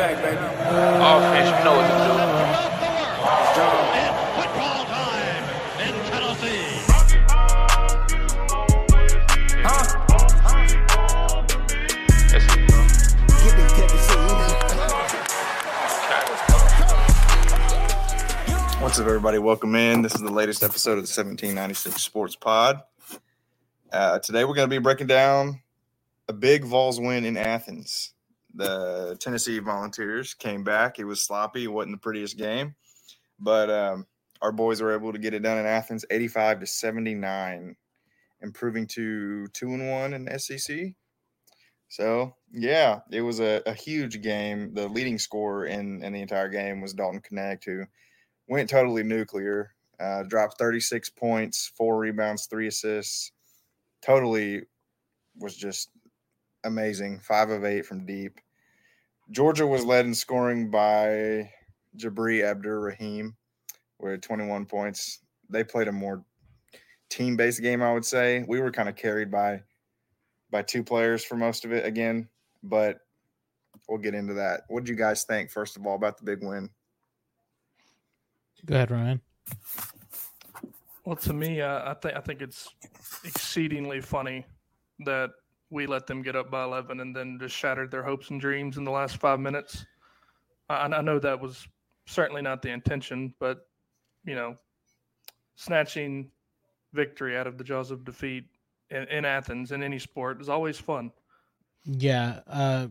back, baby. Offense, you know what to do. Football time in Tennessee. Huh? Yes, you know. Get this Tennessee. What's up, everybody? Welcome in. This is the latest episode of the 1796 Sports Pod. Uh, today, we're going to be breaking down a big Vols win in Athens. The Tennessee Volunteers came back. It was sloppy. It wasn't the prettiest game, but um, our boys were able to get it done in Athens, 85 to 79, improving to two and one in SEC. So, yeah, it was a, a huge game. The leading scorer in, in the entire game was Dalton Knecht, who went totally nuclear. Uh, dropped 36 points, four rebounds, three assists. Totally was just amazing. Five of eight from deep. Georgia was led in scoring by Jabri Abdur Rahim with 21 points. They played a more team based game, I would say. We were kind of carried by by two players for most of it again, but we'll get into that. What did you guys think, first of all, about the big win? Go ahead, Ryan. Well, to me, uh, I think I think it's exceedingly funny that we let them get up by eleven and then just shattered their hopes and dreams in the last five minutes. I, I know that was certainly not the intention, but you know, snatching victory out of the jaws of defeat in, in Athens in any sport is always fun. Yeah, uh,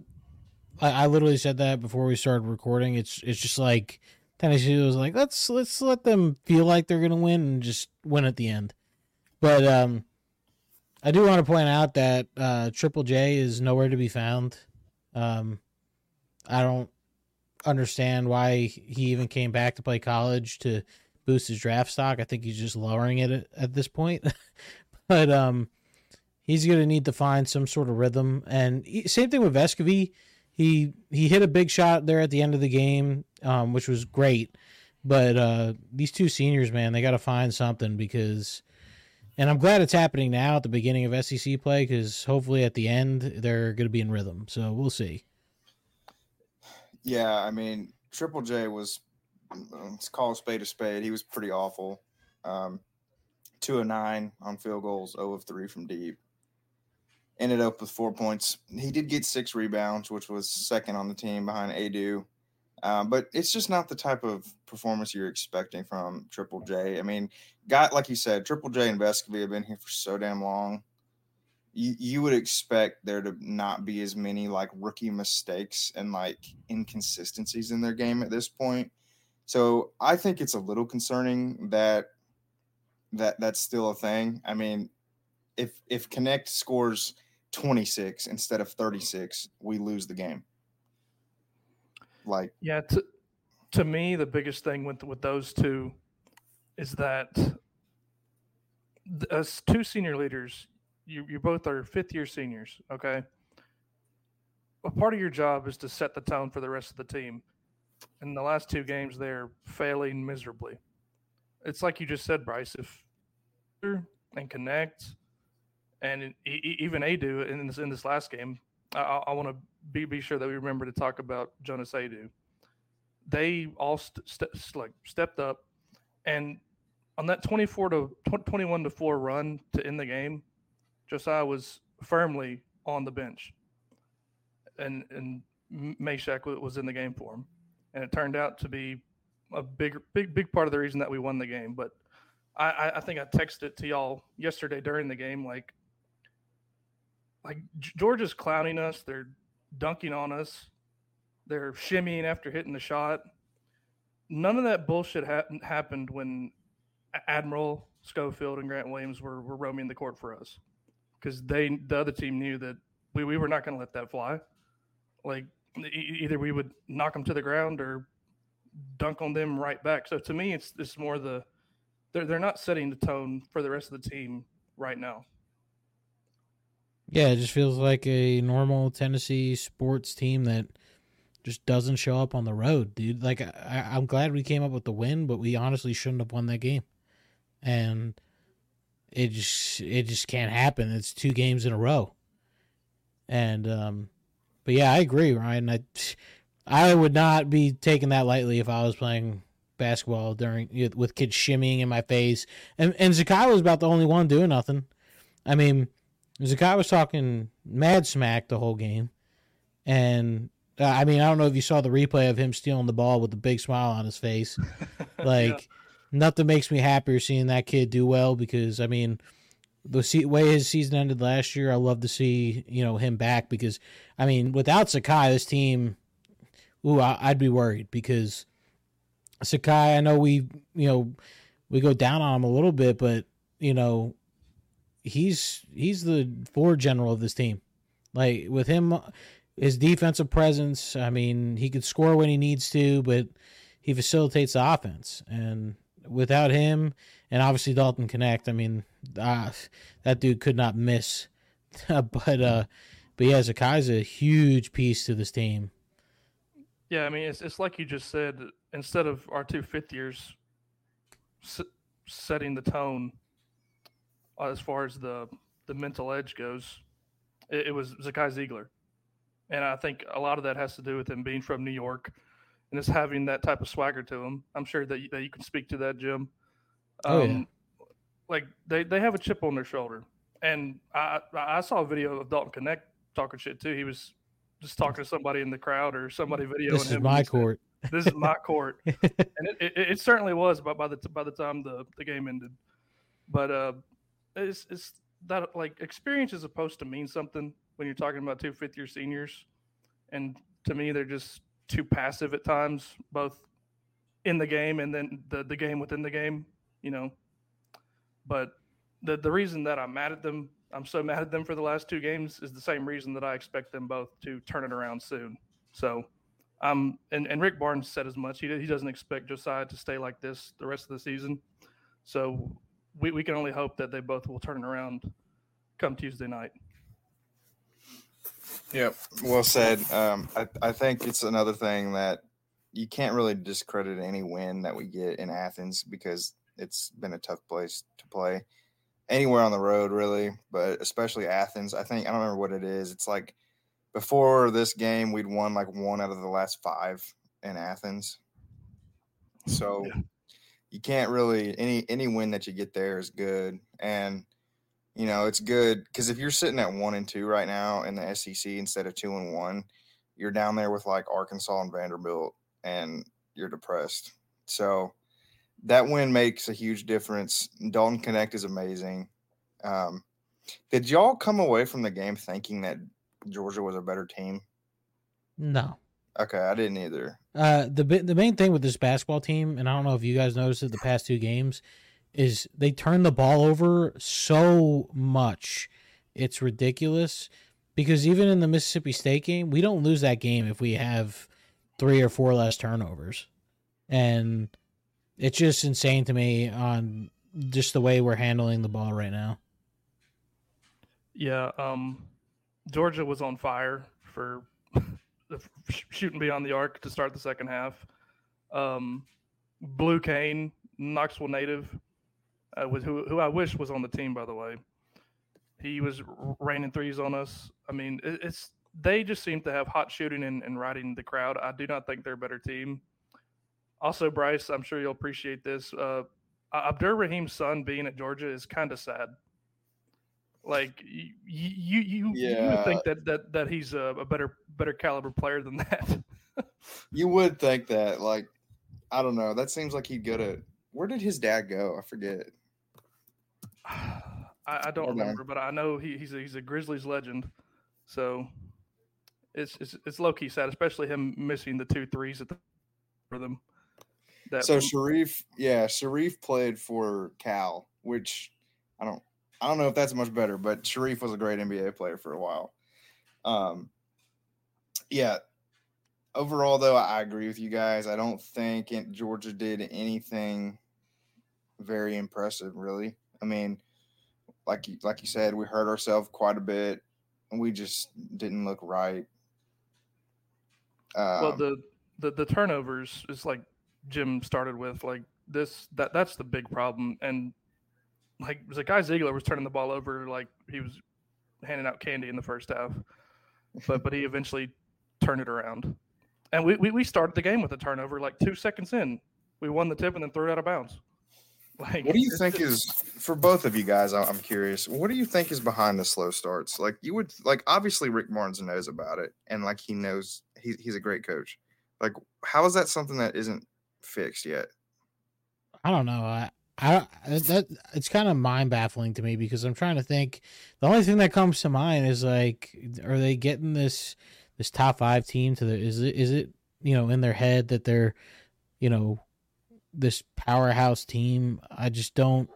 I, I literally said that before we started recording. It's it's just like Tennessee was like, let's let's let them feel like they're gonna win and just win at the end. But um, I do want to point out that uh, Triple J is nowhere to be found. Um, I don't understand why he even came back to play college to boost his draft stock. I think he's just lowering it at, at this point. but um, he's going to need to find some sort of rhythm. And he- same thing with Vescovi. He he hit a big shot there at the end of the game, um, which was great. But uh, these two seniors, man, they got to find something because. And I'm glad it's happening now at the beginning of SEC play because hopefully at the end they're going to be in rhythm. So we'll see. Yeah, I mean, Triple J was let's call a spade a spade. He was pretty awful. Um, two of nine on field goals, 0 of three from deep. Ended up with four points. He did get six rebounds, which was second on the team behind Aidoo. Um, but it's just not the type of performance you're expecting from Triple J. I mean, got like you said, Triple J and Vescovi have been here for so damn long. You you would expect there to not be as many like rookie mistakes and like inconsistencies in their game at this point. So I think it's a little concerning that that that's still a thing. I mean, if if Knecht scores 26 instead of 36, we lose the game. Like Yeah, to to me, the biggest thing with with those two is that as two senior leaders, you you both are fifth year seniors. Okay, a part of your job is to set the tone for the rest of the team. In the last two games, they're failing miserably. It's like you just said, Bryce. If and Knecht, and even Aidoo in this in this last game, I, I want to be be sure that we remember to talk about Jonas Aidoo. They all st- st- like stepped up, and on that twenty four to twenty one to four run to end the game, Josiah was firmly on the bench, and and Mashack was in the game for him, and it turned out to be a big big big part of the reason that we won the game. But I, I- think I texted it to y'all yesterday during the game, like like Georgia's clowning us. They're dunking on us. They're shimmying after hitting the shot. None of that bullshit hap- happened when Admiral Schofield and Grant Williams were, were roaming the court for us because they the other team knew that we, we were not going to let that fly. Like e- either we would knock them to the ground or dunk on them right back. So to me, it's it's more the they're they're not setting the tone for the rest of the team right now. Yeah, it just feels like a normal Tennessee sports team that just doesn't show up on the road, dude. Like I, I'm glad we came up with the win, but we honestly shouldn't have won that game, and it just it just can't happen. It's two games in a row, and um, but yeah, I agree, Ryan. I I would not be taking that lightly if I was playing basketball during with kids shimmying in my face. And and Zakai was about the only one doing nothing. I mean, Zakai was talking mad smack the whole game, and uh, I mean, I don't know if you saw the replay of him stealing the ball with a big smile on his face. Like, yeah. nothing makes me happier seeing that kid do well because I mean, the way his season ended last year, I love to see you know him back because I mean, without Zakai, this team, ooh, I, I'd be worried because Zakai. I know we you know we go down on him a little bit, but you know he's he's the forward general of this team. Like with him, his defensive presence. I mean, he could score when he needs to, but he facilitates the offense. And without him, and obviously Dalton Knecht. I mean, uh, that dude could not miss. but uh, but yeah, Zakai's a huge piece to this team. Yeah, I mean, it's it's like you just said. Instead of our two fifth years s- setting the tone as far as the the mental edge goes, it, it was Zakai Zeigler, and I think a lot of that has to do with him being from New York and just having that type of swagger to him. I'm sure that you, that you can speak to that, Jim. Um, oh, yeah. Um, like they, they have a chip on their shoulder, and I I saw a video of Dalton Knecht talking shit too. He was just talking to somebody in the crowd or somebody videoing him. this him. Is my court. Said, this is my court, and it, it, it, certainly was. But by the by the time the, the game ended, but uh, it's it's that like experience is supposed to mean something when you're talking about two fifth year seniors, and to me they're just too passive at times, both in the game and then the the game within the game. You know, but the the reason that I'm mad at them, I'm so mad at them for the last two games, is the same reason that I expect them both to turn it around soon. So. Um, and, and Rick Barnes said as much. He, he doesn't expect Josiah to stay like this the rest of the season. So we, we can only hope that they both will turn around come Tuesday night. Yep, well said. Um, I, I think it's another thing that you can't really discredit any win that we get in Athens because it's been a tough place to play anywhere on the road, really, but especially Athens. I think I don't remember what it is. It's like before this game, we'd won like one out of the last five in Athens. So yeah you can't really any any win that you get there is good and you know it's good because if you're sitting at one and two right now in the sec instead of two and one you're down there with like arkansas and vanderbilt and you're depressed. So that win makes a huge difference. Dalton Knecht is amazing. Um, did y'all come away from the game thinking that georgia was a better team? No. Okay, I didn't either. Uh, the the main thing with this basketball team, and I don't know if you guys noticed it the past two games, is they turn the ball over so much. It's ridiculous because even in the Mississippi State game, we don't lose that game if we have three or four less turnovers, and it's just insane to me on just the way we're handling the ball right now. Yeah, um, Georgia was on fire for shooting beyond the arc to start the second half. Um, Blue Cain, Knoxville native, uh, with who, who I wish was on the team, by the way. He was raining threes on us. I mean, it, it's they just seem to have hot shooting and, and riding the crowd. I do not think they're a better team. Also, Bryce, I'm sure you'll appreciate this. Uh, Abdur Rahim's son being at Georgia is kind of sad. Like you, you, you, yeah. you would think that that that he's a, a better better caliber player than that. you would think that. Like, I don't know. That seems like he'd go to. Where did his dad go? I forget. I, I don't remember, but I know he, he's a, he's a Grizzlies legend. So it's it's, it's low key sad, especially him missing the two threes at the for them. That so Shareef, yeah, Shareef played for Cal, which I don't I don't know if that's much better, but Shareef was a great NBA player for a while. Um, yeah. Overall, though, I agree with you guys. I don't think Georgia did anything very impressive, really. I mean, like you, like you said, we hurt ourselves quite a bit, and we just didn't look right. Um, well, the, the the turnovers is like Jim started with, like this that that's the big problem, and like was a guy Zeigler was turning the ball over like he was handing out candy in the first half, but but he eventually turned it around. and we, we we started the game with a turnover like two seconds in. We won the tip and then threw it out of bounds. Like, What do you think is for both of you guys? I- I'm curious. What do you think is behind the slow starts? Like you would like obviously Rick Barnes knows about it, and like he knows he, he's a great coach. Like how is that something that isn't fixed yet? I don't know. I, I that it's kind of mind baffling to me because I'm trying to think. The only thing that comes to mind is like, are they getting this this top five team to the? Is it is it you know in their head that they're you know this powerhouse team? I just don't.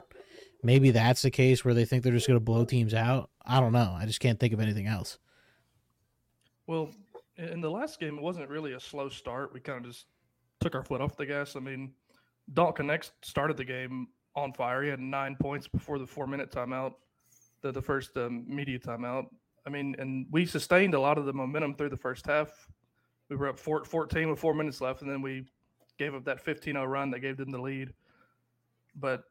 Maybe that's the case where they think they're just going to blow teams out. I don't know. I just can't think of anything else. Well, in in the last game, it wasn't really a slow start. We kind of just took our foot off the gas. I mean, Dalton Knecht started the game on fire. He had nine points before the four minute timeout, the, the first um, media timeout. I mean, and we sustained a lot of the momentum through the first half. We were up four, 14 with four minutes left, and then we gave up that 15 0 run that gave them the lead. But,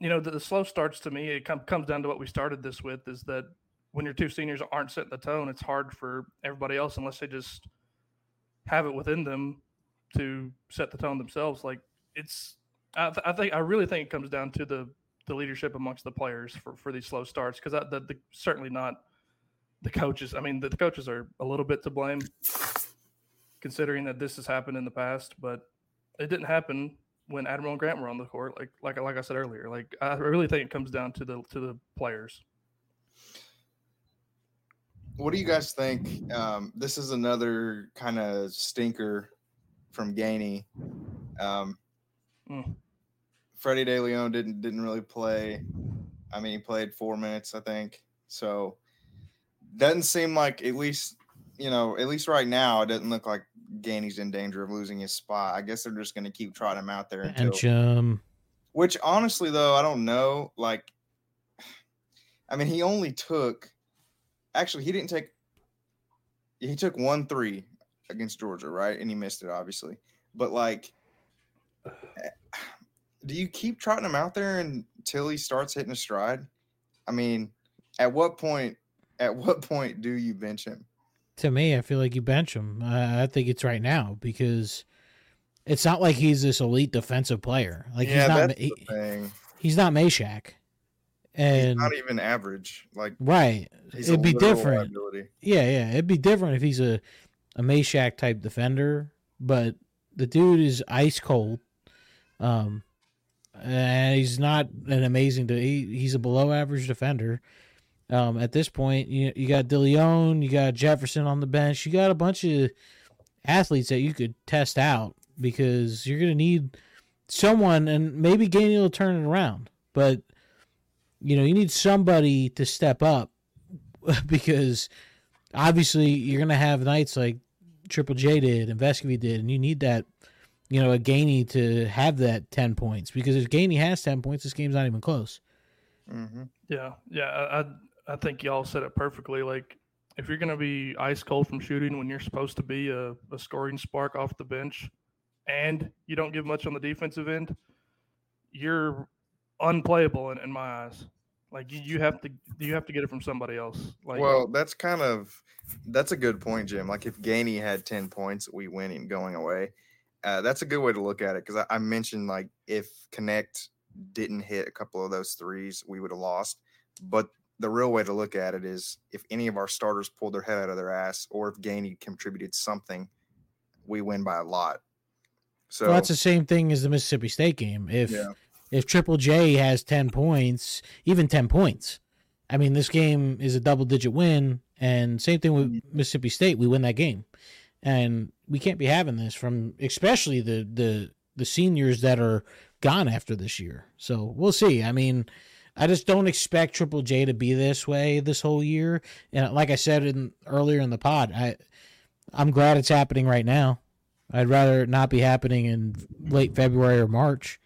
you know, the, the slow starts to me, it com- comes down to what we started this with is that when your two seniors aren't setting the tone, it's hard for everybody else unless they just have it within them to set the tone themselves. Like it's, I, th- I think I really think it comes down to the the leadership amongst the players for for these slow starts because the, the certainly not the coaches. I mean, the, the coaches are a little bit to blame, considering that this has happened in the past, but it didn't happen when Admiral and Grant were on the court. Like like like I said earlier, like I really think it comes down to the to the players. What do you guys think? Um, this is another kind of stinker from Gainey. Um, Mm. Freddie Dilione didn't didn't really play. I mean, he played four minutes, I think. So doesn't seem like at least you know at least right now it doesn't look like Gainey's in danger of losing his spot. I guess they're just going to keep trotting him out there until. And um, Which honestly, though, I don't know. Like, I mean, he only took. Actually, he didn't take. He took one three against Georgia, right? And he missed it, obviously. But like, do you keep trotting him out there until he starts hitting a stride? I mean, at what point? At what point do you bench him? to me, I feel like you bench him. I, I think it's right now because it's not like he's this elite defensive player. Like yeah, he's not. that's He, the thing. he's not Mashack. He's And not even average. Like, right, he's it'd be different. liability. Yeah, yeah, it'd be different if he's a a Mashack type defender, but the dude is ice cold. Um, and he's not an amazing. De- he, he's a below average defender. Um, at this point, you you got Dilione, you got Jefferson on the bench, you got a bunch of athletes that you could test out because you're gonna need someone, and maybe Gainey will turn it around, but you know you need somebody to step up because obviously you're gonna have nights like Triple J did and Vescovi did, and you need that, you know, a Gainey to have that ten points because if Gainey has ten points, this game's not even close. hmm Yeah, yeah. I, I I think y'all said it perfectly. Like, if you're gonna be ice cold from shooting when you're supposed to be a, a scoring spark off the bench, and you don't give much on the defensive end, you're unplayable in, in my eyes. Like you, you have to you have to get it from somebody else. Like, well, that's kind of that's a good point, Jim. Like if Gainey had ten points, we winning going away. Uh, that's a good way to look at it because I, I mentioned like if Knecht didn't hit a couple of those threes, we would have lost. But the real way to look at it is if any of our starters pulled their head out of their ass, or if Gainey contributed something, we win by a lot. So well, that's the same thing as the Mississippi State game. If Yeah. if Triple J has ten points, even ten points, I mean, this game is a double digit win. And same thing with Mississippi State, we win that game, and we can't be having this from especially the the the seniors that are gone after this year. So we'll see. I mean. I just don't expect Triple J to be this way this whole year. And like I said in earlier in the pod, I I'm glad it's happening right now. I'd rather it not be happening in late February or March.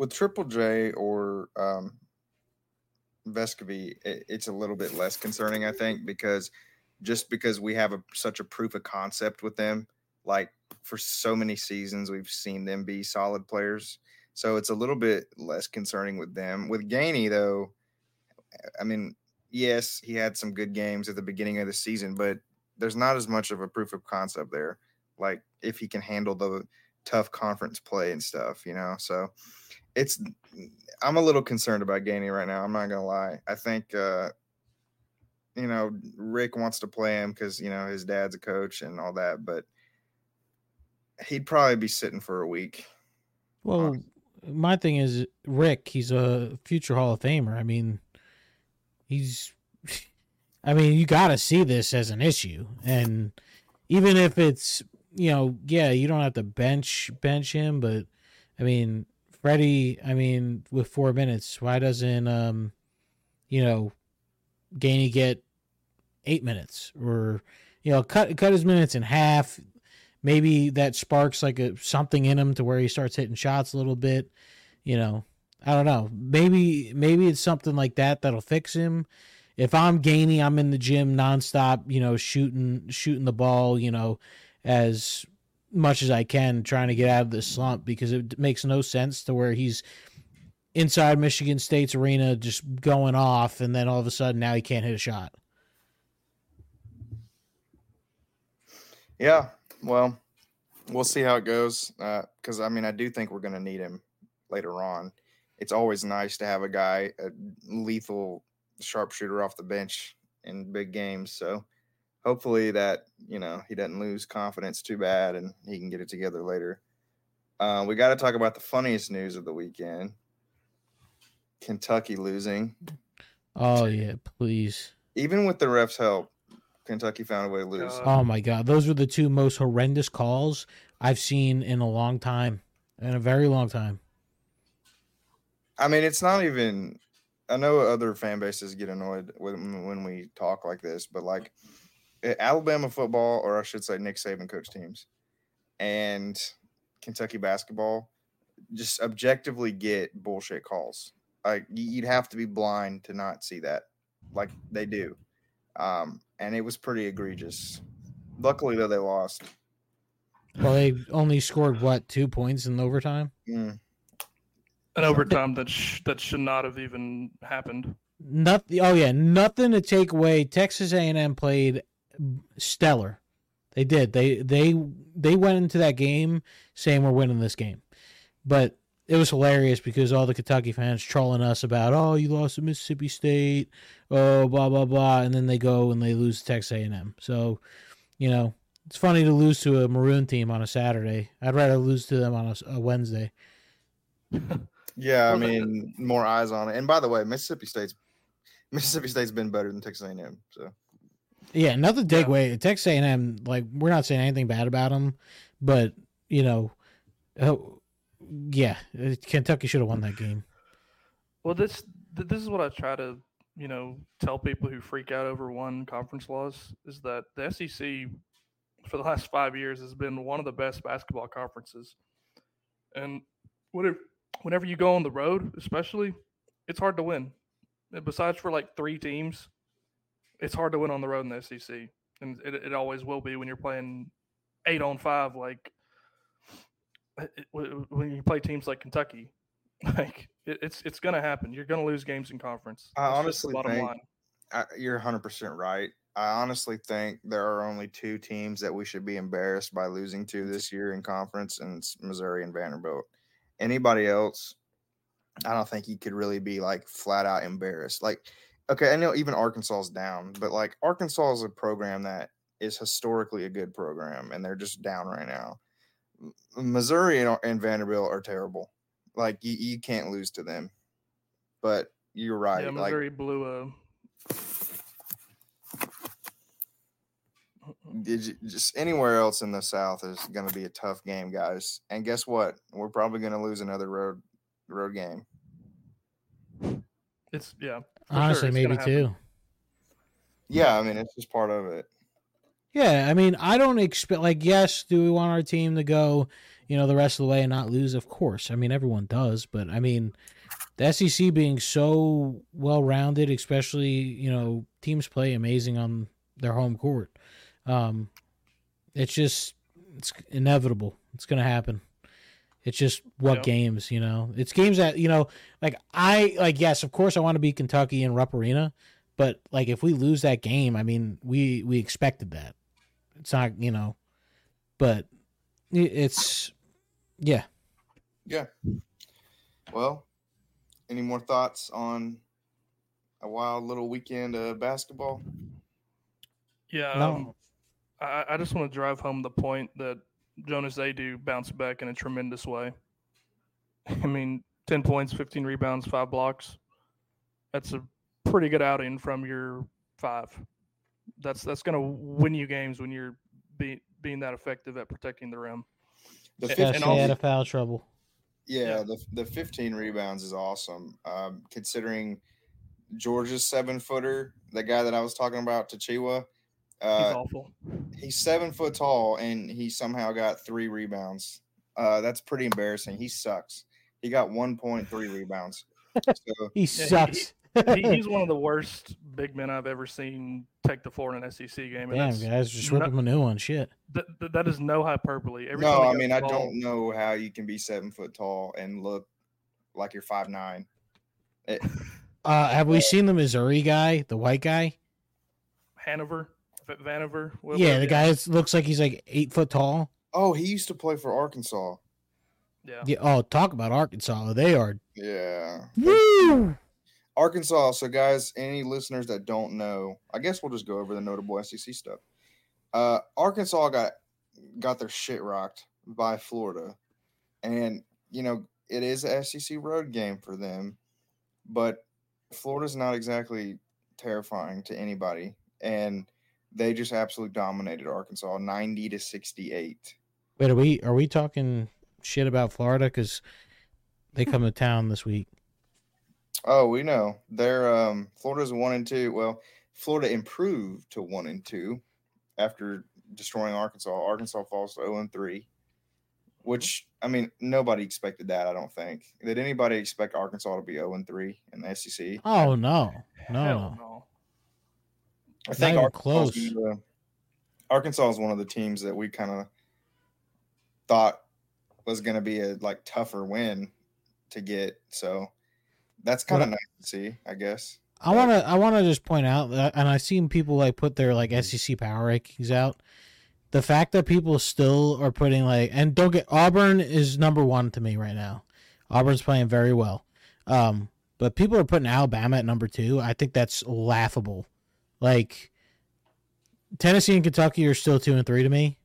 with Triple J or um, Vescovi, it, it's a little bit less concerning, I think, because just because we have a, such a proof of concept with them, like for so many seasons, we've seen them be solid players. So it's a little bit less concerning with them. With Gainey, though, I mean, yes, he had some good games at the beginning of the season, but there's not as much of a proof of concept there. like if he can handle the tough conference play and stuff, you know. So it's I'm a little concerned about Gainey right now. I'm not gonna lie. I think uh you know Rick wants to play him because you know his dad's a coach and all that, but he'd probably be sitting for a week. Well, my thing is Rick. He's a future Hall of Famer. I mean, he's. I mean, you got to see this as an issue, and even if it's you know, yeah, you don't have to bench bench him, but I mean, Freddie. I mean, with four minutes, why doesn't um, you know, Gainey get eight minutes or you know cut cut his minutes in half? Maybe that sparks like a something in him to where he starts hitting shots a little bit. You know, I don't know. Maybe maybe it's something like that that'll fix him. If I'm Gainey, I'm in the gym nonstop. You know, shooting shooting the ball. You know, as much as I can, trying to get out of this slump because it makes no sense to where he's inside Michigan State's arena just going off, and then all of a sudden now he can't hit a shot. Yeah, well, we'll see how it goes. Because I mean, I do think we're going to need him later on. It's always nice to have a guy, a lethal sharpshooter off the bench in big games. So hopefully that you know he doesn't lose confidence too bad and he can get it together later. Uh, we got to talk about the funniest news of the weekend: Kentucky losing. Oh yeah, please. Even with the refs' help, Kentucky found a way to lose. Oh my god, those were the two most horrendous calls I've seen in a long time, in a very long time. I mean, it's not even. I know other fan bases get annoyed when when we talk like this, but like eh, Alabama football, or I should say Nick Saban coach teams, and Kentucky basketball, just objectively get bullshit calls. Like you'd have to be blind to not see that, like they do, um, and it was pretty egregious. Luckily, though, they lost. Well, they only scored what two points in overtime. Mm. An overtime that sh- that should not have even happened. Nothing. Oh yeah, nothing to take away. Texas A&M played stellar. They did. They they they went into that game saying we're winning this game, but it was hilarious because all the Kentucky fans trolling us about oh you lost to Mississippi State, oh blah blah blah, and then they go and they lose to Texas A&M. So, you know, it's funny to lose to a maroon team on a Saturday. I'd rather lose to them on a Wednesday. Yeah, I mean, more eyes on it. And by the way, Mississippi State's Mississippi State's been better than Texas A&M. So Yeah, nothing to take away. Texas A&M, like we're not saying anything bad about them, but you know, oh, yeah, uh, Kentucky should have won that game. Well, this this is what I try to you know tell people who freak out over one conference loss is that the SEC for the last five years has been one of the best basketball conferences, and whenever whenever you go on the road, especially, it's hard to win. And Besides for like three teams, it's hard to win on the road in the SEC, and it, it always will be when you're playing eight on five like when you play teams like Kentucky. Like it, it's it's gonna happen. You're gonna lose games in conference. I That's just honestly bottom think- line. I, you're 100 percent right. I honestly think there are only two teams that we should be embarrassed by losing to this year in conference, and it's Missouri and Vanderbilt. Anybody else, I don't think you could really be like flat out embarrassed. Like, okay, I know even Arkansas is down, but like Arkansas is a program that is historically a good program, and they're just down right now. M- Missouri and, and Vanderbilt are terrible. Like, you, you can't lose to them. But you're right. Yeah, like, Missouri blew a. did you, just anywhere else in the South is going to be a tough game, guys. And guess what? We're probably going to lose another road road game. It's yeah. for sure, Honestly, it's maybe gonna two. Yeah, I mean it's just part of it. Yeah, I mean, I don't expect like yes, do we want our team to go, you know, the rest of the way and not lose? Of course. I mean, everyone does, but I mean, the SEC being so well rounded, especially you know, teams play amazing on their home court. Um, it's just it's inevitable. It's gonna happen. It's just what Yeah. games, you know. It's games that you know, like I like. Yes, of course, I want to be Kentucky in Rupp Arena, but like if we lose that game, I mean, we we expected that. It's not, you know, but it's yeah. Yeah. Well, any more thoughts on a wild little weekend of basketball? Yeah. No. Um, I, I just want to drive home the point that Jonas Aidoo bounced back in a tremendous way. I mean, 10 points, 15 rebounds, five blocks. That's a pretty good outing from your five. That's that's going to win you games when you're be, being that effective at protecting the rim. The And- Yeah, fif- and stay out also- of foul trouble. yeah, yeah. the the 15 rebounds is awesome. Um, considering Georgia's seven footer, the guy that I was talking about, Tchewa, He's uh, awful. he's seven foot tall and he somehow got three rebounds. Uh, that's pretty embarrassing. He sucks. He got 1.3 rebounds. So He he- sucks. He, he's one of the worst big men I've ever seen take the floor in an SEC game. And Damn, that's, guys, just no- whip him a new one. Shit. that, that- that is no hyperbole. Every no, I mean I ball- don't know how you can be seven foot tall and look like you're five nine. Uh, have we seen the Missouri guy, the white guy? Hanover, Vanover. yeah, the guy that looks like he's like eight foot tall. Oh, he used to play for Arkansas. Yeah. Yeah. Oh, talk about Arkansas. They are. Yeah. Woo! Arkansas. So, guys, any listeners that don't know, I guess we'll just go over the notable SEC stuff. Uh, Arkansas got got their shit rocked by Florida, and you know it is a SEC road game for them, but Florida's not exactly terrifying to anybody, and they just absolutely dominated Arkansas, ninety to sixty eight. Wait, are we are we talking shit about Florida? Because they come to town this week. Oh, we know. They're um Florida's one and two. Well, Florida improved to one and two after destroying Arkansas. Arkansas falls to 0 and 3. Which I mean, nobody expected that, I don't think. Did anybody expect Arkansas to be 0 and 3 in the SEC? Oh no, no, Hell no. no. I think even Arkansas close. is the- Arkansas is one of the teams that we kind of thought was going to be a like tougher win to get. So that's kind of nice to see, I guess. I want to I want to just point out that, and I've seen people like put their like SEC power rankings out. The fact that people still are putting like, and don't get Auburn is number one to me right now. Auburn's playing very well, um, but people are putting Alabama at number two. I think that's laughable. Like Tennessee and Kentucky are still two and three to me,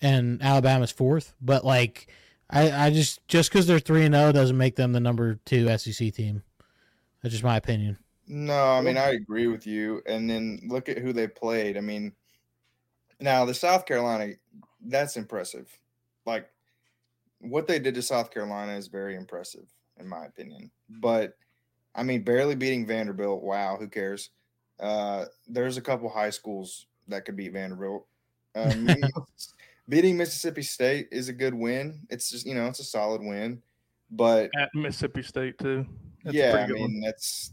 and Alabama's fourth. But like, I I just just because they're three and zero doesn't make them the number two SEC team. That's just my opinion. No, I mean I agree with you. And then look at who they played. I mean, now the South Carolina, that's impressive. Like what they did to South Carolina is very impressive, in my opinion. But I mean, barely beating Vanderbilt. Wow, who cares? Uh, there's a couple high schools that could beat Vanderbilt. Um, beating Mississippi State is a good win. It's just you know it's a solid win, but At Mississippi State too. That's yeah, I good one. mean that's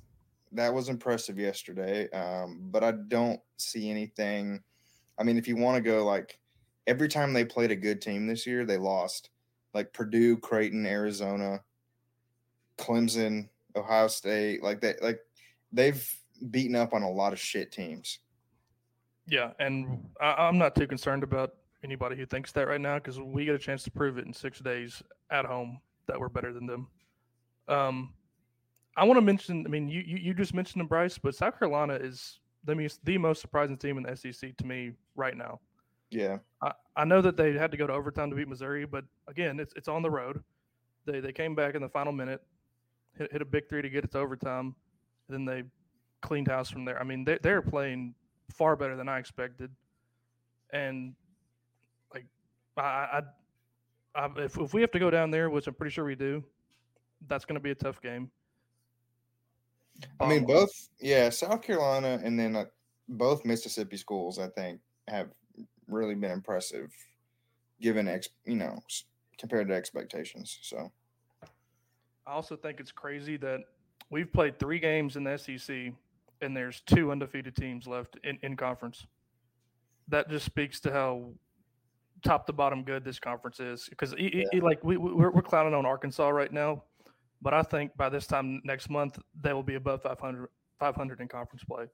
that was impressive yesterday. Um, but I don't see anything. I mean, if you want to go like every time they played a good team this year, they lost. Like Purdue, Creighton, Arizona, Clemson, Ohio State, like that. Like they've beaten up on a lot of shit teams. Yeah, and I, I'm not too concerned about anybody who thinks that right now because we get a chance to prove it in six days at home that we're better than them. Um, I want to mention. I mean, you, you you just mentioned them, Bryce, but South Carolina is the most the most surprising team in the SEC to me right now. Yeah, I, I know that they had to go to overtime to beat Missouri, but again, it's it's on the road. They they came back in the final minute, hit, hit a big three to get it to overtime, and then they cleaned house from there. I mean, they they're playing far better than I expected, and I, I, I if if we have to go down there, which I'm pretty sure we do, that's going to be a tough game. I mean Um, both. Yeah, South Carolina and then uh, both Mississippi schools. I think have really been impressive, given ex you know compared to expectations. So I also think it's crazy that we've played three games in the SEC and there's two undefeated teams left in, in conference. That just speaks to how top to bottom good this conference is. Because like we we- we're, we're clowning on Arkansas right now, but I think by this time next month they will be above 500, 500 in conference play.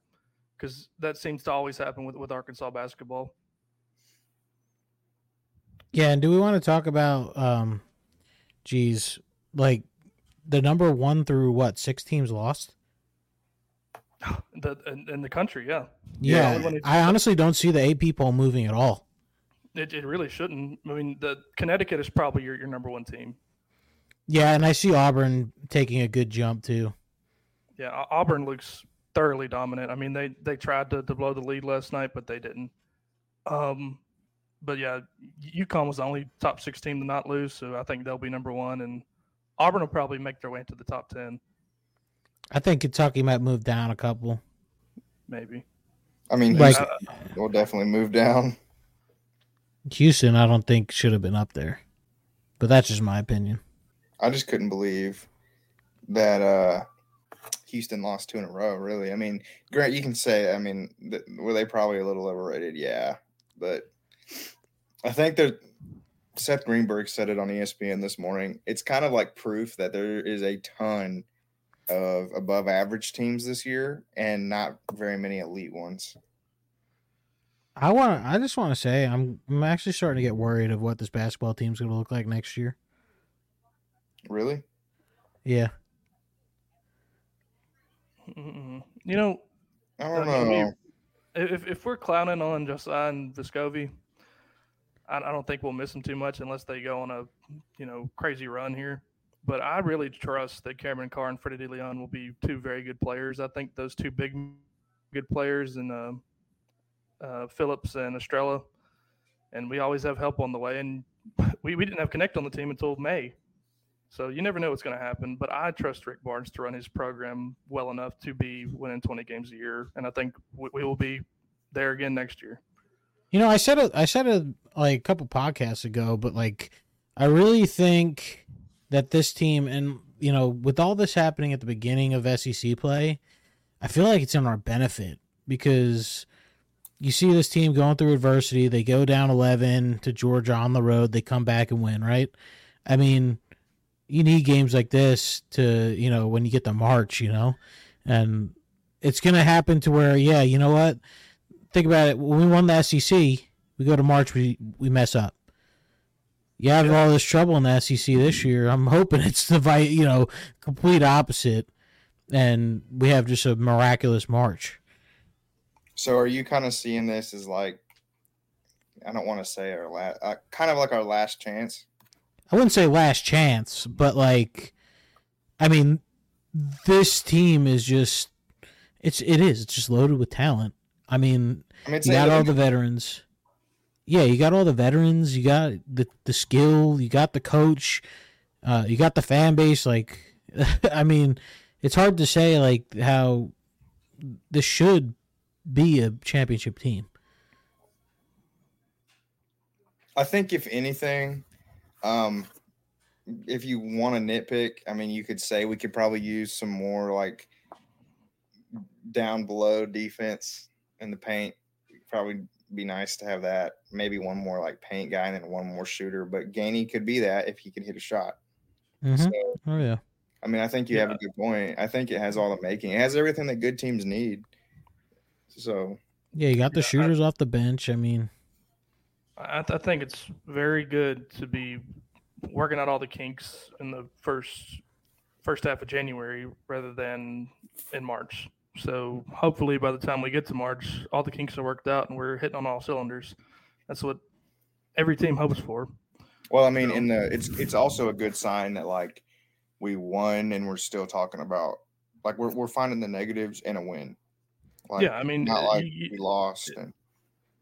Because that seems to always happen with, with Arkansas basketball. Yeah, and do we want to talk about um geez, like the number 1 through what, 6 teams lost? The in, in the country, yeah. Yeah, Yeah. I honestly don't see the AP poll moving at all. It, it really shouldn't. I mean, the Connecticut is probably your, your number one team. Yeah, and I see Auburn taking a good jump too. Yeah, Auburn looks thoroughly dominant. I mean, they they tried to, to blow the lead last night, but they didn't. Um, but yeah, UConn was the only top six team to not lose, so I think they'll be number one, and Auburn will probably make their way into the top ten, I think Kentucky might move down a couple. maybe. I mean, Like- Houston will definitely move down. Houston, I don't think should have been up there. But that's just my opinion. I just couldn't believe that uh, Houston lost two in a row. Really, I mean, Grant, you can say, I mean, th- were they probably a little overrated? Yeah, but I think that Seth Greenberg said it on ESPN this morning. It's kind of like proof that there is a ton of above average teams this year and not very many elite ones. I want. I just want to say I'm. I'm actually starting to get worried of what this basketball team's going to look like next year. Really? Yeah. Mm-mm. You know, I don't I mean, know. if if we're clowning on Josiah and Vescovi, I, I don't think we'll miss them too much unless they go on a you know crazy run here. But I really trust that Cameron Carr and Freddie Dilione will be two very good players. I think those two big good players and uh, uh, Phillips and Estrella, and we always have help on the way. And we, we didn't have Knecht on the team until May. So you never know what's going to happen, but I trust Rick Barnes to run his program well enough to be winning 20 games a year, and I think we, we will be there again next year. You know, I said it. I said it like a couple podcasts ago, but like, I really think that this team, and you know, with all this happening at the beginning of SEC play, I feel like it's in our benefit because you see this team going through adversity. They go down eleven to Georgia on the road. They come back and win. Right? I mean, you need games like this to you know when you get to March. You know, and it's gonna happen to where yeah, you know what think about it. When we won the SEC, we go to March, we we mess up. You have all this trouble in the SEC this year. I'm hoping it's the you know complete opposite, and we have just a miraculous March. So are you kind of seeing this as like I don't want to say our last, uh, kind of like our last chance? I wouldn't say last chance, but like, I mean, this team is just it's it is it's just loaded with talent. I mean, I mean, you got all the veterans. Yeah, you got all the veterans. You got the the skill. You got the coach. Uh, you got the fan base. Like, I mean, it's hard to say like how this should be a championship team. I think if anything, um, if you want to nitpick, I mean, you could say we could probably use some more like down below defense in the paint. Probably be nice to have that. Maybe one more like paint guy and then one more shooter. But Gainey could be that if he can hit a shot. Mhm. So, Oh yeah. I mean, I think you have a good point. I think it has all the making. It has everything that good teams need. So Yeah, you got the Yeah, I- shooters off the bench. I mean, I, I think it's very good to be working out all the kinks in the first first half of January rather than in March. So hopefully by the time we get to March, all the kinks are worked out and we're hitting on all cylinders. That's what every team hopes for. Well, I mean, in the it's it's also a good sign that like we won and we're still talking about like we're we're finding the negatives in a win. Like, yeah, I mean, not uh, like you- we lost. And,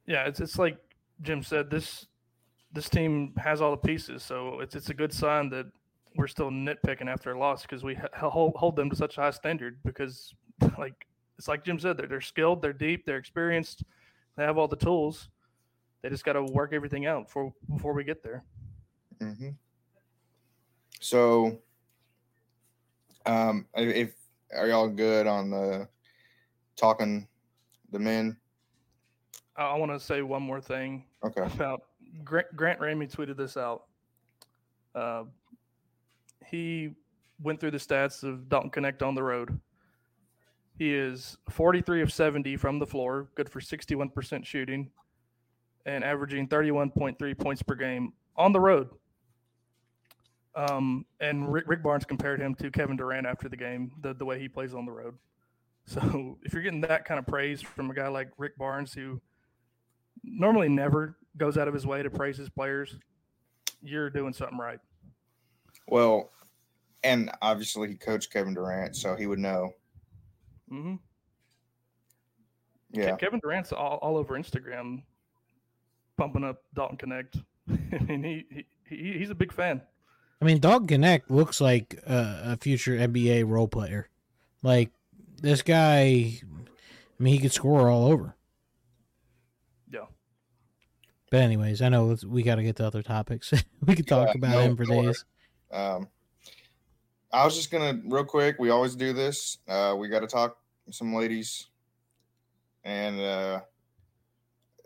yeah, it's it's like Jim said. This this team has all the pieces, so it's it's a good sign that we're still nitpicking after a loss because we hold hold them to such a high standard. Because like it's like Jim said, they're they're skilled, they're deep, they're experienced, they have all the tools. They just got to work everything out before before we get there. Mhm. So, um, if are y'all good on the talking the men? I, want to say one more thing Okay. about Grant, Grant Ramey tweeted this out. Uh, he went through the stats of Dalton Knecht on the road. He is 43 of 70 from the floor, good for 61% shooting, and averaging 31.3 points per game on the road. Um, and Rick, Rick Barnes compared him to Kevin Durant after the game, the, the way he plays on the road. So if you're getting that kind of praise from a guy like Rick Barnes, who normally never goes out of his way to praise his players, you're doing something right. Well, and obviously he coached Kevin Durant, so he would know. hmm Yeah. Kevin Durant's all, all over Instagram, pumping up Dalton Knecht. I mean, he, he he's a big fan. I mean, Dog Knecht looks like a, a future NBA role player. Like this guy, I mean, he could score all over. Yeah. But anyways, I know we got to get to other topics. we could talk Yeah, about no, him for don't days. Um, I was just gonna real quick. We always do this. Uh, we got to talk some ladies, and uh,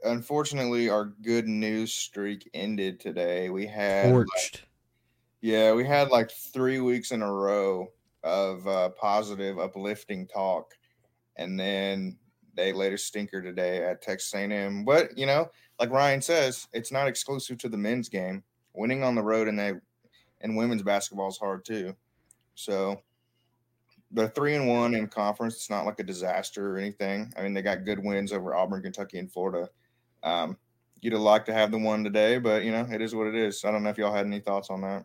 unfortunately, our good news streak ended today. We had like, Torched. Yeah, we had like three weeks in a row of uh, positive, uplifting talk, and then they laid a stinker today at Texas A&M. But you know, like Ryan says, it's not exclusive to the men's game. Winning on the road and they and women's basketball is hard too. So they're three and one in conference. It's not like a disaster or anything. I mean, they got good wins over Auburn, Kentucky, and Florida. Um, you'd have liked to have the one today, but you know, it is what it is. I don't know if y'all had any thoughts on that.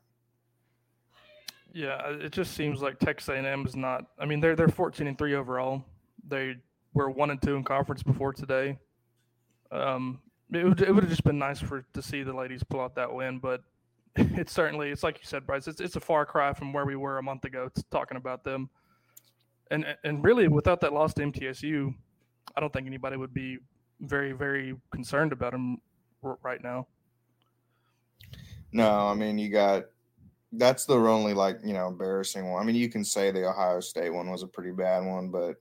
Yeah, uh, it just seems like Texas A&M is not. I mean, they're they're 14 and three overall. They were one and two in conference before today. Um, it would it would have just been nice for to see the ladies pull out that win, but it's certainly it's like you said, Bryce. It's it's a far cry from where we were a month ago talking about them. And and really, without that loss to MTSU, I don't think anybody would be very very concerned about them right now. No, I mean you got that's the only like you know embarrassing one. I mean you can say the Ohio State one was a pretty bad one, but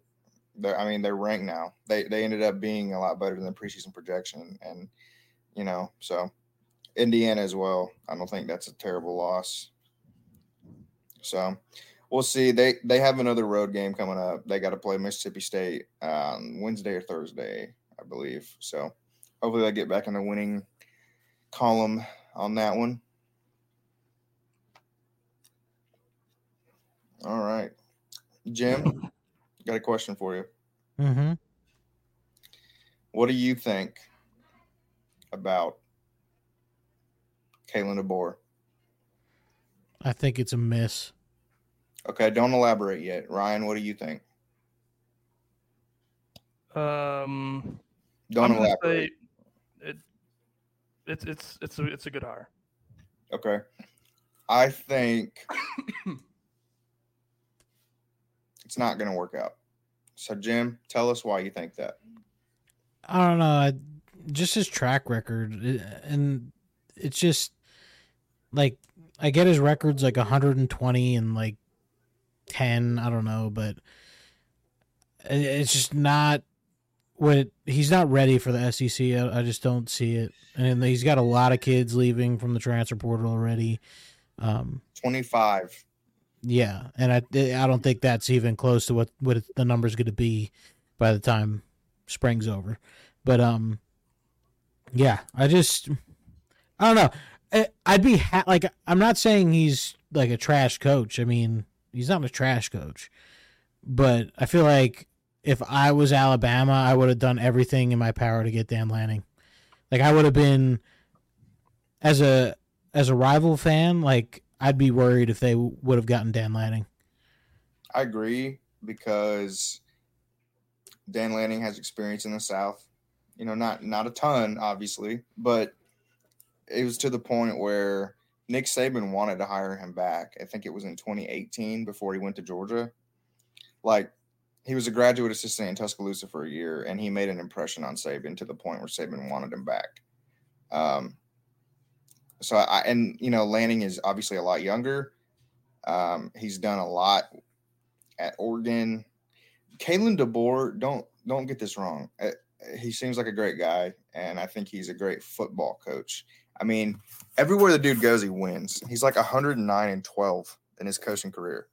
they're I mean they're ranked now. They they ended up being a lot better than the preseason projection, and you know so Indiana as well. I don't think that's a terrible loss. So we'll see. They they have another road game coming up. They got to play Mississippi State on Wednesday or Thursday, I believe. So hopefully they get back in the winning column on that one. All right. Jim, got a question for you. Mm-hmm. What do you think about Kalen DeBoer? I think it's a miss. Okay, don't elaborate yet. Ryan, what do you think? Um, Don't I'm elaborate. say it. It's it's it's a it's a good hire. Okay. I think it's not going to work out. So, Jim, tell us why you think that. I don't know. Just his track record, and it's just like I get his records like 120 and like 10. I don't know, but it's just not what he's not ready for the SEC. I, I just don't see it, and he's got a lot of kids leaving from the transfer portal already. Um, 25. Yeah, and I I don't think that's even close to what what the number's is going to be by the time spring's over. But um, yeah, I just I don't know. I- I'd be ha- like I'm not saying he's like a trash coach. I mean, he's not a trash coach, but I feel like if I was Alabama, I would have done everything in my power to get Dan Lanning. Like I would have been as a as a rival fan, like I'd be worried if they would have gotten Dan Lanning. I agree because Dan Lanning has experience in the South. You know, not not a ton, obviously, but it was to the point where Nick Saban wanted to hire him back. I think it was in 2018 before he went to Georgia. Like he was a graduate assistant in Tuscaloosa for a year, and he made an impression on Saban to the point where Saban wanted him back. Um, so I and you know Lanning is obviously a lot younger. Um, he's done a lot at Oregon. Kalen DeBoer, don't don't get this wrong. Uh, he seems like a great guy, and I think he's a great football coach. I mean, everywhere the dude goes, he wins. He's like 109 and 12 in his coaching career.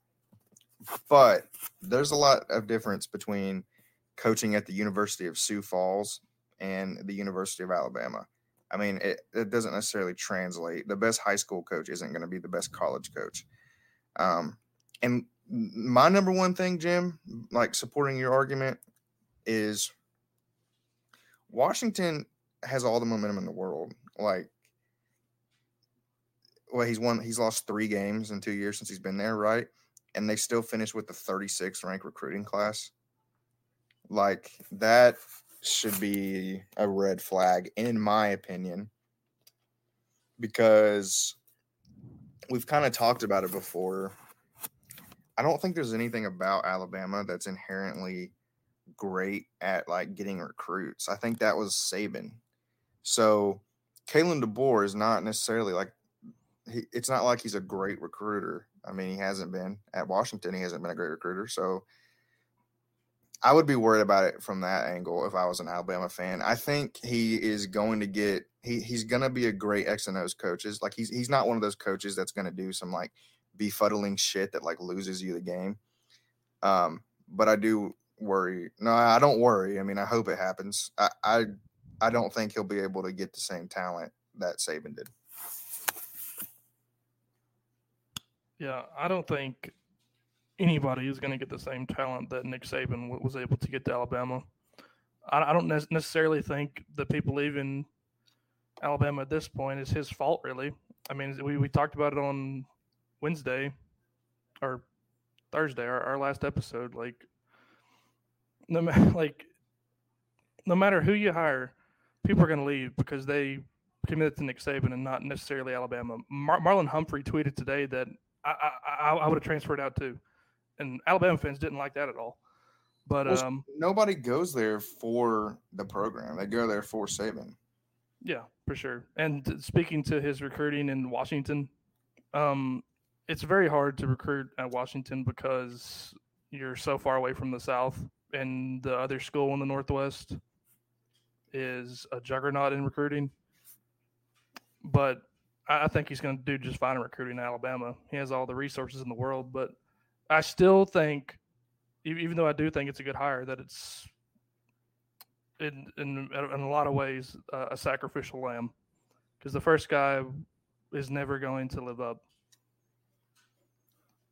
But there's a lot of difference between coaching at the University of Sioux Falls and the University of Alabama. I mean, it, it doesn't necessarily translate. The best high school coach isn't going to be the best college coach. Um, and my number one thing, Jim, like supporting your argument, is Washington has all the momentum in the world. Like, well, he's won, he's lost three games in two years since he's been there, right? And they still finished with the 36th ranked recruiting class. Like, that should be a red flag, in my opinion, because we've kind of talked about it before. I don't think there's anything about Alabama that's inherently great at like getting recruits. I think that was Saban. So Kalen DeBoer is not necessarily like he, it's not like he's a great recruiter. I mean, he hasn't been at Washington. He hasn't been a great recruiter. So I would be worried about it from that angle if I was an Alabama fan. I think he is going to get he he's going to be a great X and O's coaches. Like he's he's not one of those coaches that's going to do some like befuddling shit that like loses you the game. Um, but I do worry. No, I don't worry. I mean, I hope it happens. I I, I don't think he'll be able to get the same talent that Saban did. Yeah, I don't think anybody is going to get the same talent that Nick Saban was able to get to Alabama. I, don't ne- necessarily think the people leaving Alabama at this point is his fault, really. I mean, we, we talked about it on Wednesday or Thursday, our, our last episode. Like, no like, no matter who you hire, people are going to leave because they committed to Nick Saban and not necessarily Alabama. Mar- Marlon Humphrey tweeted today that I, I, I would have transferred out too and Alabama fans didn't like that at all. But Well, um, Nobody goes there for the program. They go there for Saban. yeah, for sure. And speaking to his recruiting in Washington, um, it's very hard to recruit at Washington because you're so far away from the South, and the other school in the Northwest is a juggernaut in recruiting. But I I think he's going to do just fine in recruiting in Alabama. He has all the resources in the world, but I still think, even though I do think it's a good hire, that it's in in in a lot of ways uh, a sacrificial lamb because the first guy is never going to live up.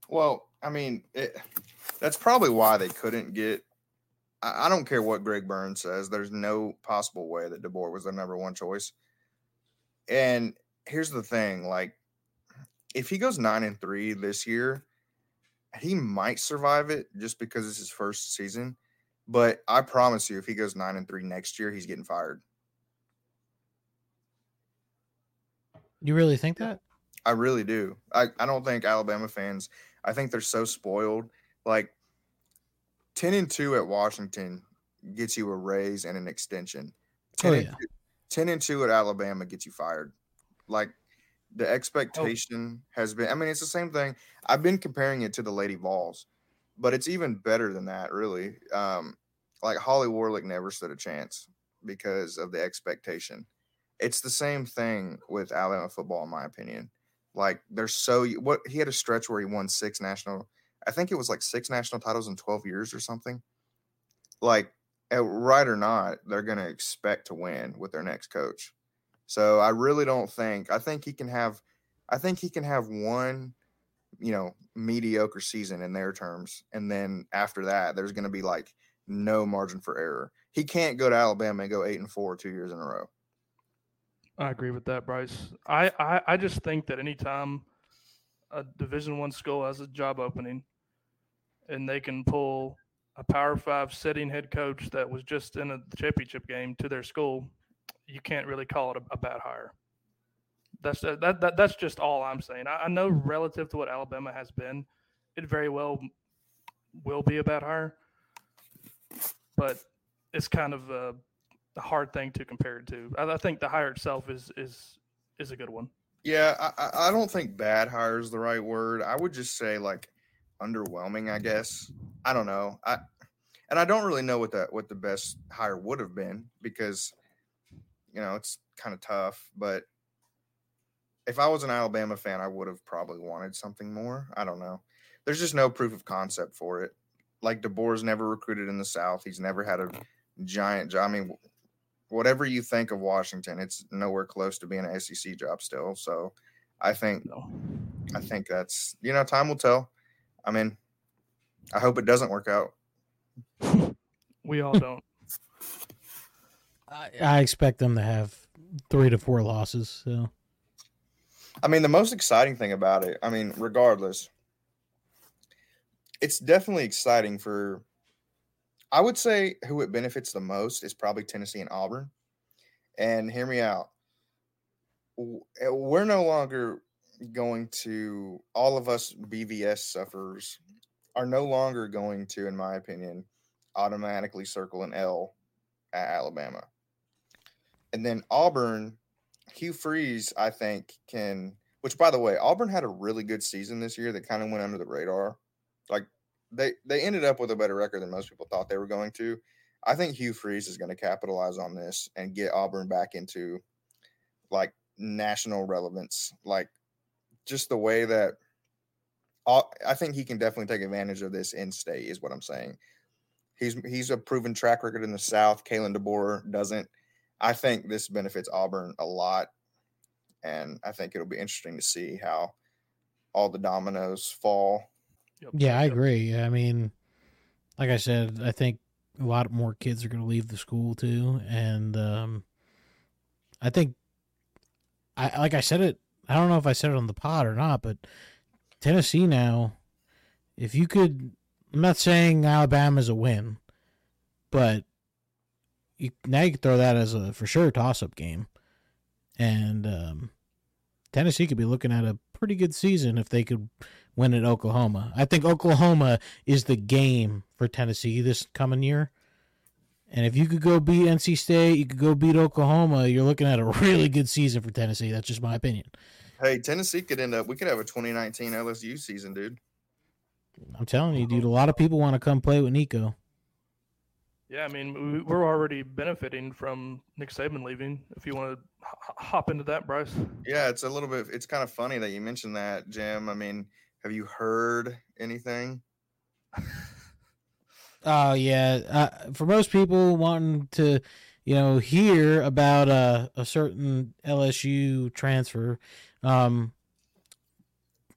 Well, I mean, it, that's probably why they couldn't get. I, I don't care what Greg Burns says. There's no possible way that DeBoer was their number one choice. And here's the thing: like, if he goes nine and three this year, he might survive it just because it's his first season. But I promise you, if he goes nine and three next year, he's getting fired. You really think that? I really do. I, I don't think Alabama fans, I think they're so spoiled. Like 10 and 2 at Washington gets you a raise and an extension. 10, Oh, and, yeah. 2, 10 and 2 at Alabama gets you fired. Like the expectation has been, I mean, it's the same thing. I've been comparing it to the Lady Vols, but it's even better than that, really. Um, like Holly Warlick never stood a chance because of the expectation. It's the same thing with Alabama football, in my opinion. Like they're so what he had a stretch where he won six national, I think it was like six national titles in twelve years or something. Like, right or not, they're gonna expect to win with their next coach. So I really don't think. I think he can have. I think he can have one, you know, mediocre season in their terms, and then after that, there's gonna be like no margin for error. He can't go to Alabama and go eight and four two years in a row. I agree with that, Bryce. I, I, I just think that anytime a Division One school has a job opening, and they can pull a Power Five sitting head coach that was just in a championship game to their school, you can't really call it a, a bad hire. That's that, that that's just all I'm saying. I, I know mm-hmm. relative to what Alabama has been, it very well will be a bad hire, but it's kind of a a hard thing to compare it to. I, I think the hire itself is is is a good one. Yeah, I, I- I don't think bad hire is the right word. I would just say like underwhelming, I guess. I don't know. I and I don't really know what that what the best hire would have been because you know it's kind of tough. But if I was an Alabama fan, I would have probably wanted something more. I don't know. There's just no proof of concept for it. Like DeBoer's never recruited in the South. He's never had a giant job. I mean, whatever you think of Washington, it's nowhere close to being an SEC job still. So I think No. I think that's you know time will tell. I mean, I hope it doesn't work out. We all don't. I, I expect them to have three to four losses. So I mean, the most exciting thing about it, I mean, regardless, it's definitely exciting for. I would say who it benefits the most is probably Tennessee and Auburn. And hear me out. Eh, We're no longer going to, all of us BVS sufferers are no longer going to, in my opinion, automatically circle an L at Alabama. And then Auburn, Hugh Freeze, I think, can. Which, by the way, Auburn had a really good season this year that kind of went under the radar. Like they they ended up with a better record than most people thought they were going to. I think Hugh Freeze is going to capitalize on this and get Auburn back into like national relevance. Like just the way that I think he can definitely take advantage of this in state is what I'm saying. He's he's a proven track record in the South. Kalen DeBoer doesn't. I think this benefits Auburn a lot, and I think it'll be interesting to see how all the dominoes fall. Yep. yeah, I agree. I mean, like I said, I think a lot more kids are going to leave the school too, and um, I think I like I said it. I don't know if I said it on the pod or not, but Tennessee now, if you could, I'm not saying Alabama's a win, but you now you can throw that as a for sure toss up game, and um, Tennessee could be looking at a pretty good season if they could win at Oklahoma. I think Oklahoma is the game for Tennessee this coming year. And if you could go beat NC State, you could go beat Oklahoma, you're looking at a really good season for Tennessee. That's just my opinion. Hey, Tennessee could end up. We could have a 2019 LSU season, dude. I'm telling you, dude, a lot of people want to come play with Nico. Yeah, I mean, we- we're already benefiting from Nick Saban leaving. If you want to hop into that, Bryce. Yeah, it's a little bit. It's kind of funny that you mentioned that, Jim. I mean, have you heard anything? Oh yeah, uh, for most people wanting to, you know, hear about a, a certain LSU transfer, um,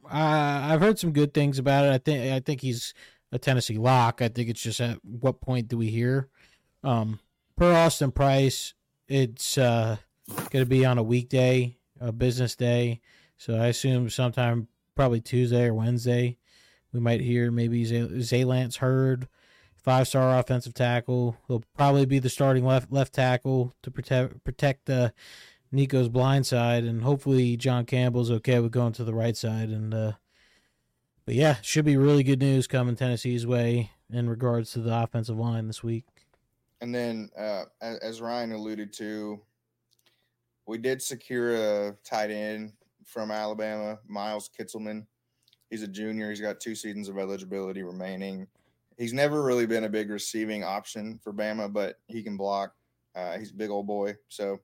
I, I've heard some good things about it. I think I think he's a Tennessee lock. I think it's just at what point do we hear? Um, per Austin Price, it's uh, going to be on a weekday, a business day. So I assume sometime probably Tuesday or Wednesday, we might hear maybe Zay- Zaylance Heard five star offensive tackle. He'll probably be the starting left left tackle to protect protect uh, Nico's blind side, and hopefully John Campbell's okay with going to the right side. And uh, but yeah, should be really good news coming Tennessee's way in regards to the offensive line this week. And then, uh, as, Ryan alluded to, we did secure a tight end from Alabama, Miles Kitselman. He's a junior. He's got two seasons of eligibility remaining. He's never really been a big receiving option for Bama, but he can block. Uh, he's a big old boy, so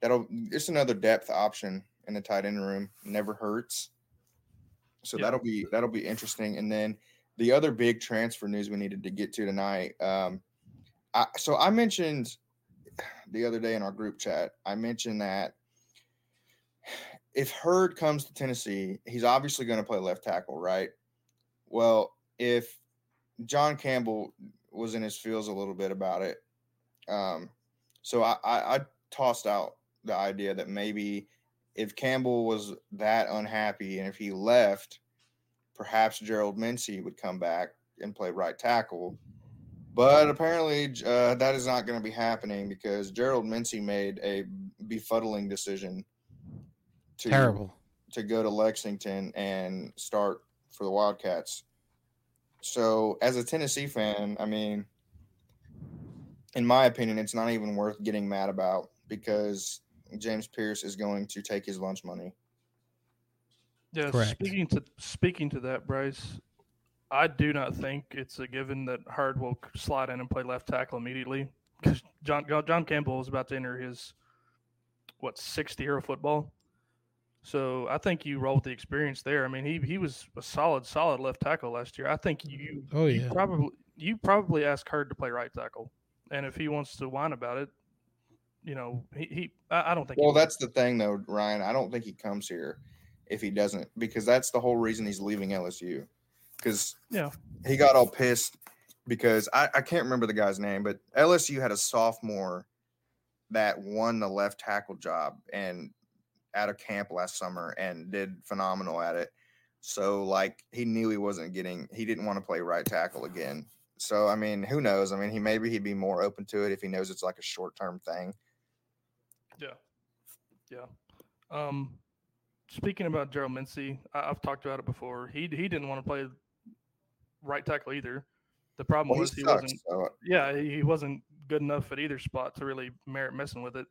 that'll just another depth option in the tight end room. Never hurts. So Yeah. that'll be that'll be interesting. And then the other big transfer news we needed to get to tonight. Um, I, so I mentioned the other day in our group chat, I mentioned that if Heard comes to Tennessee, he's obviously going to play left tackle, right? Well, if John Campbell was in his feels a little bit about it, um, so I, I, I tossed out the idea that maybe if Campbell was that unhappy and if he left, perhaps Gerald Mincey would come back and play right tackle. But apparently, uh, that is not going to be happening because Gerald Mincey made a befuddling decision to Terrible. to go to Lexington and start for the Wildcats. So, as a Tennessee fan, I mean, in my opinion, it's not even worth getting mad about because James Pearce is going to take his lunch money. Yeah, Correct. speaking to speaking to that, Bryce, I do not think it's a given that Heard will slide in and play left tackle immediately because John John Campbell is about to enter his what sixth year of football. So I think you roll with the experience there. I mean, he he was a solid solid left tackle last year. I think you Oh you yeah. probably you probably ask Heard to play right tackle, and if he wants to whine about it, you know, he, he I, don't think. Well, that's the thing, though, Ryan. I don't think he comes here if he doesn't, because that's the whole reason he's leaving LSU. Because Yeah. he got all pissed because I, I can't remember the guy's name, but LSU had a sophomore that won the left tackle job and at a camp last summer and did phenomenal at it. So like he knew he wasn't getting he didn't want to play right tackle again. So I mean, who knows? I mean, he maybe he'd be more open to it if he knows it's like a short term thing. Yeah. Yeah. Um, speaking about Gerald Mincey, I, I've talked about it before. He he didn't want to play right tackle either. The problem Well, was he he sucks. wasn't. So Yeah, he he wasn't good enough at either spot to really merit messing with it.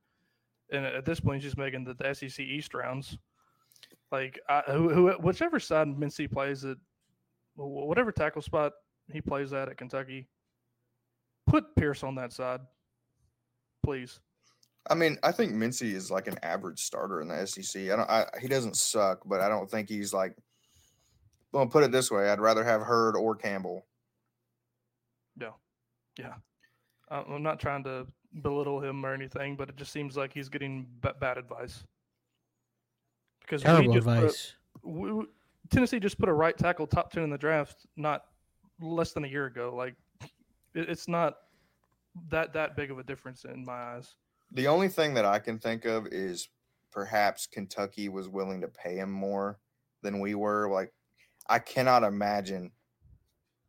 And at this point, he's just making the, the SEC East rounds. Like I, who, who, whichever side Mincey plays at, whatever tackle spot he plays at at Kentucky, put Pearce on that side, please. I mean, I think Mincey is like an average starter in the SEC. I don't. I, he doesn't suck, but I don't think he's like. Well, put it this way: I'd rather have Heard or Campbell. No. Yeah, I- I'm not trying to belittle him or anything, but it just seems like he's getting b- bad advice. Because Terrible just put a- advice. we, we- Tennessee just put a right tackle top ten in the draft not less than a year ago. Like it, it's not that that big of a difference in my eyes. The only thing that I can think of is perhaps Kentucky was willing to pay him more than we were. Like, I cannot imagine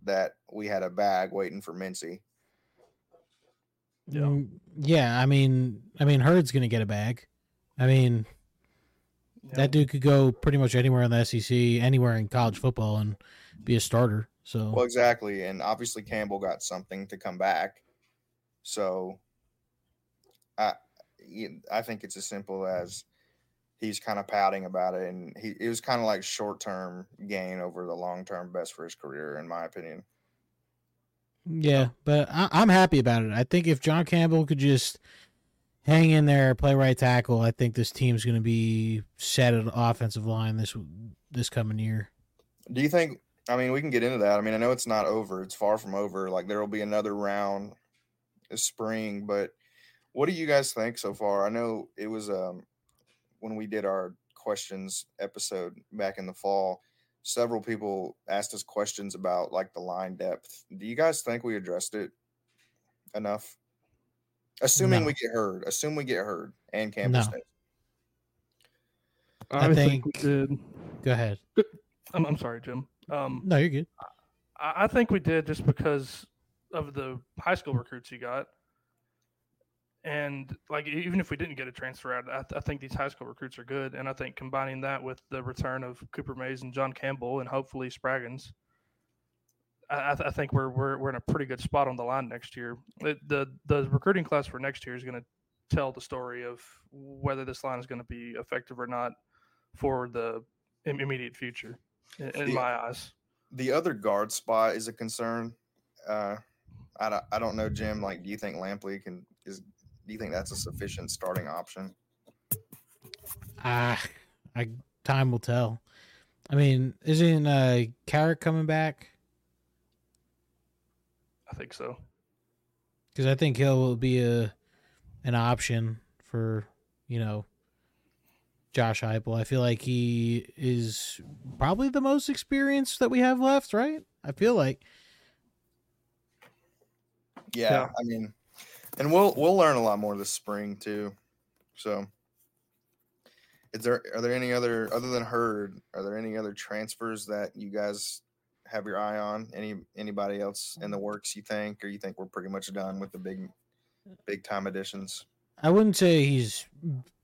that we had a bag waiting for Mincey. Yeah. Mm, yeah. I mean, I mean, Heard's gonna get a bag. I mean, You know, that dude could go pretty much anywhere in the SEC, anywhere in college football, and be a starter. So Well, exactly, and obviously Campbell got something to come back. So, I, y- I think it's as simple as he's kind of pouting about it, and he it was kind of like short term gain over the long term best for his career, in my opinion. Yeah, but I, I'm happy about it. I think if John Campbell could just hang in there, play right tackle, I think this team's going to be set at offensive line this this coming year. Do you think? I mean, we can get into that. I mean, I know it's not over; it's far from over. Like there will be another round this spring, but what do you guys think so far? I know it was um when we did our questions episode back in the fall. Several people asked us questions about like the line depth. Do you guys think we addressed it enough? Assuming No. we get heard, assume we get heard, and Campbell No. stays. I I, think, we think- did. Go ahead. I'm, I'm sorry, Jim. Um, No, you're good. I, I think we did just because of the high school recruits you got. And like even if we didn't get a transfer out, I, th- I think these high school recruits are good, and I think combining that with the return of Cooper Mays and John Campbell, and hopefully Spraggins, I, I, th- I think we're, we're we're in a pretty good spot on the line next year. It, the The recruiting class for next year is going to tell the story of whether this line is going to be effective or not for the im- immediate future, in, in The- my eyes. the other guard spot is a concern. Uh, I don't, I don't know, Jim. Like, do you think Lampley can is? Do you think that's a sufficient starting option? Ah, I time will tell. I mean, isn't uh Karic coming back? I think so. Because I think he'll be a an option for you know Josh Heupel. I feel like he is probably the most experienced that we have left, right? I feel like. Yeah, Yeah. I mean, and we'll we'll learn a lot more this spring too. So, is there are there any other other than Heard? Are there any other transfers that you guys have your eye on? Any anybody else in the works? You think, or you think we're pretty much done with the big big time additions? I wouldn't say he's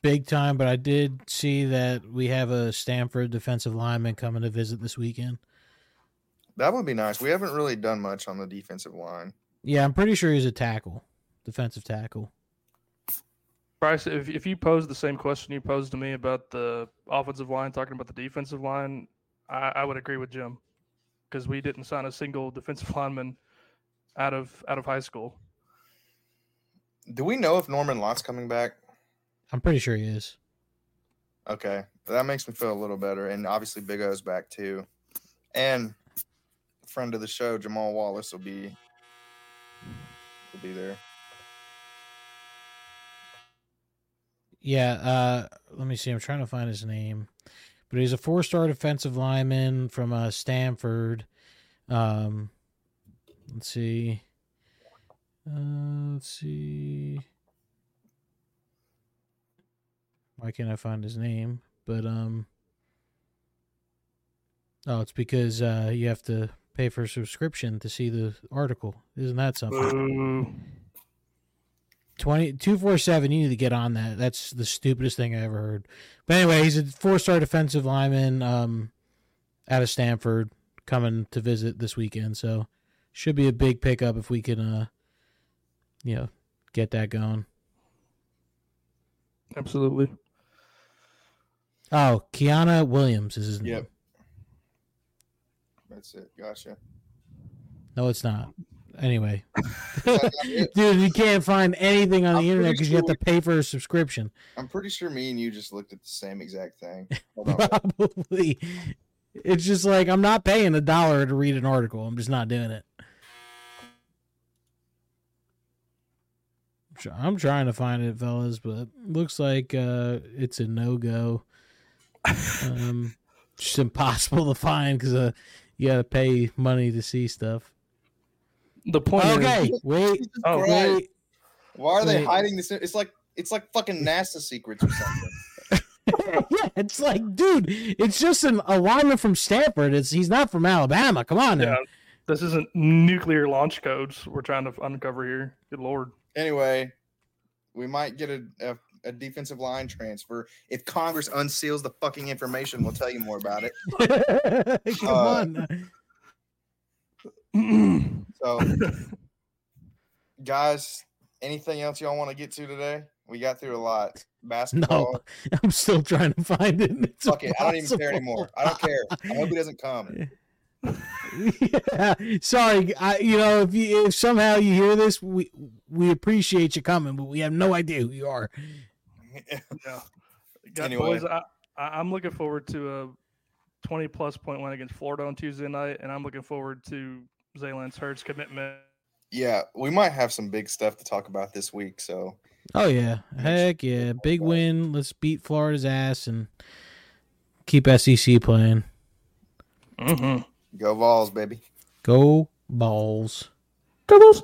big time, but I did see that we have a Stanford defensive lineman coming to visit this weekend. That would be nice. We haven't really done much on the defensive line. Yeah, I'm pretty sure he's a tackle, defensive tackle. Bryce, if, if you posed the same question you posed to me about the offensive line, talking about the defensive line, I, I would agree with Jim because we didn't sign a single defensive lineman out of out of high school. Do we know if Norman Lott's coming back? I'm pretty sure he is. Okay, that makes me feel a little better. And obviously, Big O's back too, and friend of the show Jamal Wallace will be will be there. Yeah, uh, let me see. I'm trying to find his name, but he's a four-star defensive lineman from uh, Stanford. Um, let's see. Uh, let's see. Why can't I find his name? But um, oh, it's because uh, you have to pay for a subscription to see the article. Isn't that something? Boo. 20 247 you need to get on that that's the stupidest thing i ever heard but anyway he's a four-star defensive lineman um out of stanford coming to visit this weekend so should be a big pickup if we can uh you know get that going Absolutely. oh kiana williams is his name Yep. That's it. Gotcha. no it's not anyway Is that not it? dude you can't find anything on I'm the internet pretty because you have to pay for a subscription I'm pretty sure me and you just looked at the same exact thing. Probably. It's just like I'm not paying a dollar to read an article. I'm just not doing it. I'm trying to find it, fellas, but looks like uh, it's a no go. Um, just impossible to find because uh, you got to pay money to see stuff. The point is, Okay, wait, Oh, wait. Why are they wait. hiding this? It's like it's like fucking NASA secrets or something. yeah, it's like, dude, it's just an alignment from Stanford. It's he's not from Alabama. Come on now. yeah, this isn't nuclear launch codes we're trying to uncover here. Good lord. Anyway, we might get a, a, a defensive line transfer. If Congress unseals the fucking information, we'll tell you more about it. Come Uh, on. So, guys, anything else y'all want to get to today? We got through a lot. Basketball. No, I'm still trying to find it. and It's Fuck it. I don't even care anymore. I don't care. I hope he doesn't come. yeah, sorry. I, you know, if you if somehow you hear this, we we appreciate you coming, but we have no idea who you are. Yeah. Got Anyway. boys, I, I, I'm looking forward to a 20 plus point win against Florida on Tuesday night, and I'm looking forward to Zalen's Hurts commitment. yeah, we might have some big stuff to talk about this week. So, Oh yeah, heck yeah, big win. Let's beat Florida's ass and keep SEC playing. Mm-hmm. go balls, baby. Go balls. Doubles.